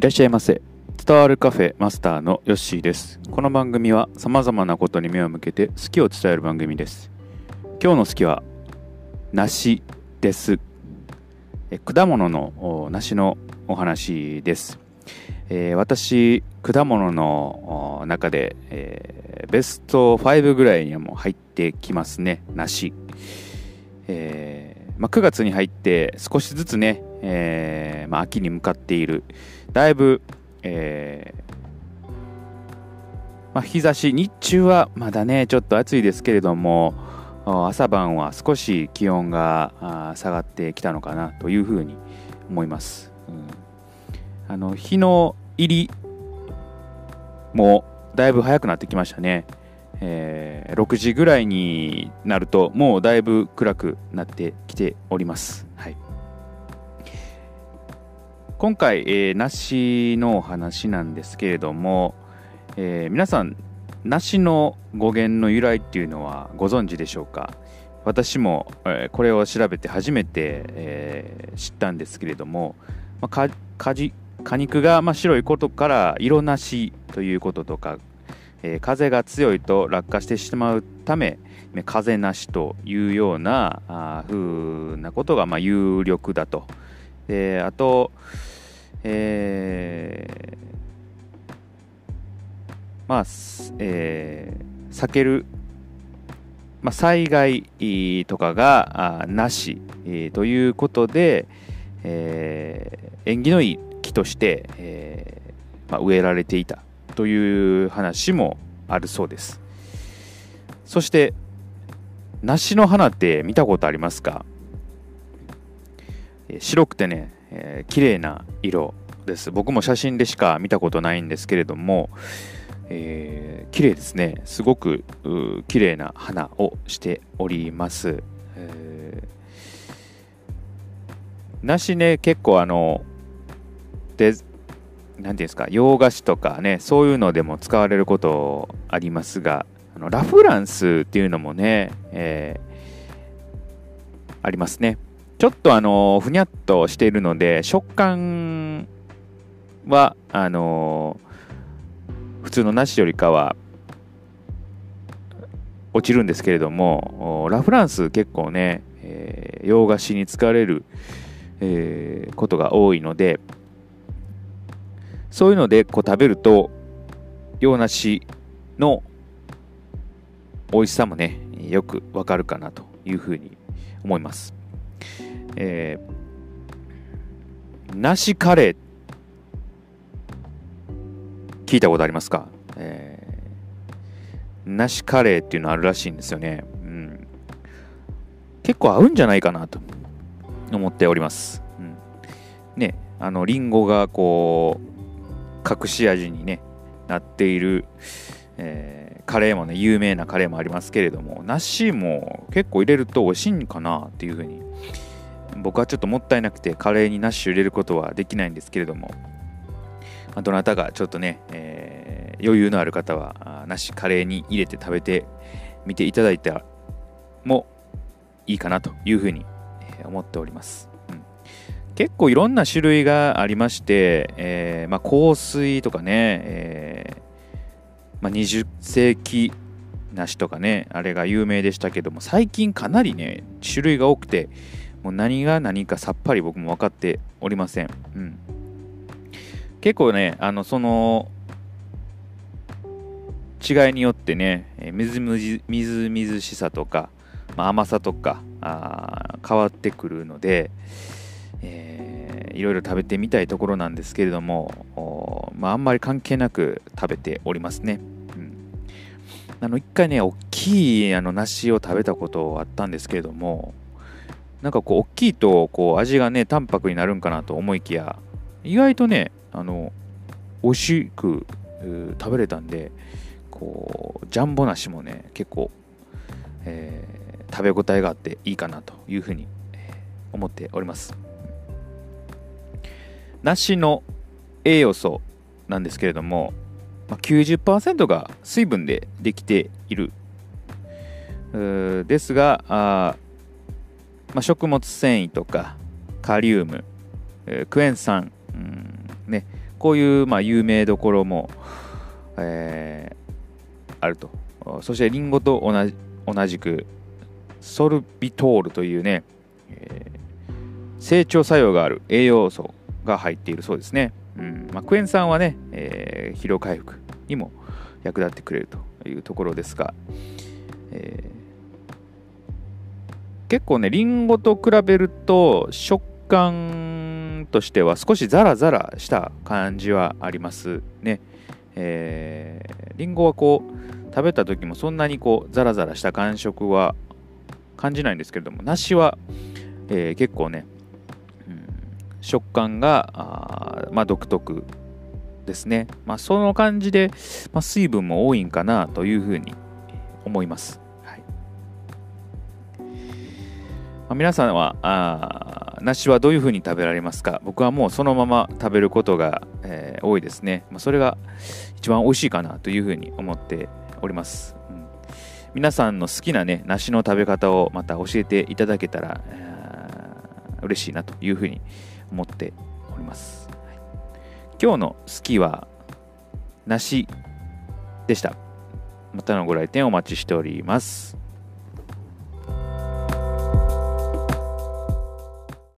いらっしゃいませ。伝わるカフェマスターのヨッシーです。この番組は様々なことに目を向けて好きを伝える番組です。今日の好きは梨です。え果物の梨のお話です、えー私果物の中で、えーベスト5ぐらいにはもう入ってきますね梨。えーまあ、9月に入って少しずつね、えーまあ、秋に向かっている。だいぶ、えーまあ、日差し日中はまだねちょっと暑いですけれども朝晩は少し気温が下がってきたのかなというふうに思います、うん、あの日の入りもだいぶ早くなってきましたね。えー6時ぐらいになるともうだいぶ暗くなってきております、はい、今回、えー梨のお話なんですけれども、えー皆さん梨の語源の由来っていうのはご存知でしょうか？私も、えーこれを調べて初めて、えー知ったんですけれども、まあ、か果実果肉がまあ白いことから色なしということとかえー風が強いと落下してしまうため風なしというようなあーふうなことがまあ有力だと。であと、えーまあ、すえー避ける、まあ、災害とかがなし、えーということで、えー縁起のいい木として、えーまあ、植えられていたという話もあるそうです。そして梨の花って見たことありますか？白くてね、えー綺麗な色です。僕も写真でしか見たことないんですけれども、えー綺麗ですね。すごく綺麗な花をしております、えー梨ね結構あのでなんていうんですか洋菓子とかねそういうのでも使われることありますがあのラフランスっていうのもね、えーありますね。ちょっとあのふにゃっとしているので食感はあの普通の梨よりかは落ちるんですけれどもラフランス結構ね、えー洋菓子に使われる、えーことが多いのでそういうのでこう食べると洋梨の美味しさもねよくわかるかなというふうに思います。えー、梨カレー聞いたことありますか、えー、梨カレーっていうのあるらしいんですよね。うん、結構合うんじゃないかなと思っております。うん、ねあのリンゴがこう隠し味に、ね、なっている、えーカレーもね有名なカレーもありますけれども梨も結構入れると美味しいんかなっていうふうに僕はちょっともったいなくてカレーに梨を入れることはできないんですけれども、まどなたがちょっとね、えー余裕のある方はあ梨カレーに入れて食べてみていただいたもいいかなというふうに思っております。うん結構いろんな種類がありまして、えーまあ、香水とかね、えーまあ、20世紀梨とかねあれが有名でしたけども最近かなりね種類が多くてもう何が何かさっぱり僕も分かっておりません、うん、結構ねあのその違いによってねえーみずみずみずみずしさとか、まあ、甘さとかあ変わってくるので、えーいろいろ食べてみたいところなんですけれども、まあ、あんまり関係なく食べておりますね。うん、あの一回ね大きいあの梨を食べたことあったんですけれどもなんかこう大きいとこう味がね淡白になるんかなと思いきや意外とねあの美味しく食べれたんでこうジャンボ梨もね結構、えー食べ応えがあっていいかなというふうに思っております。梨の栄養素なんですけれども、90%が水分でできている。ですが、まあ、食物繊維とかカリウム、えークエン酸、うんね、こういう、まあ、有名どころも、えー、あると。そしてリンゴと同じ同じくソルビトールというね、えー、成長作用がある栄養素が入っているそうですね、うんまあ、クエン酸はね、えー、疲労回復にも役立ってくれるというところですが、えー、結構ねリンゴと比べると食感としては少しザラザラした感じはありますね。えー、リンゴはこう食べた時もそんなにこうザラザラした感触は感じないんですけれども梨は、えー、結構ね、うん、食感が、まあ、独特ですね、まあ、その感じで、まあ、水分も多いんかなというふうに思います、あ、皆さんはあ梨はどういうふうに食べられますか？僕はもうそのまま食べることが、えー、多いですね、まあ、それが一番美味しいかなというふうに思っております、うん、皆さんの好きなね梨の食べ方をまた教えていただけたら、嬉しいなというふうに思っております、はい、今日の好きは梨でした。またのご来店お待ちしております。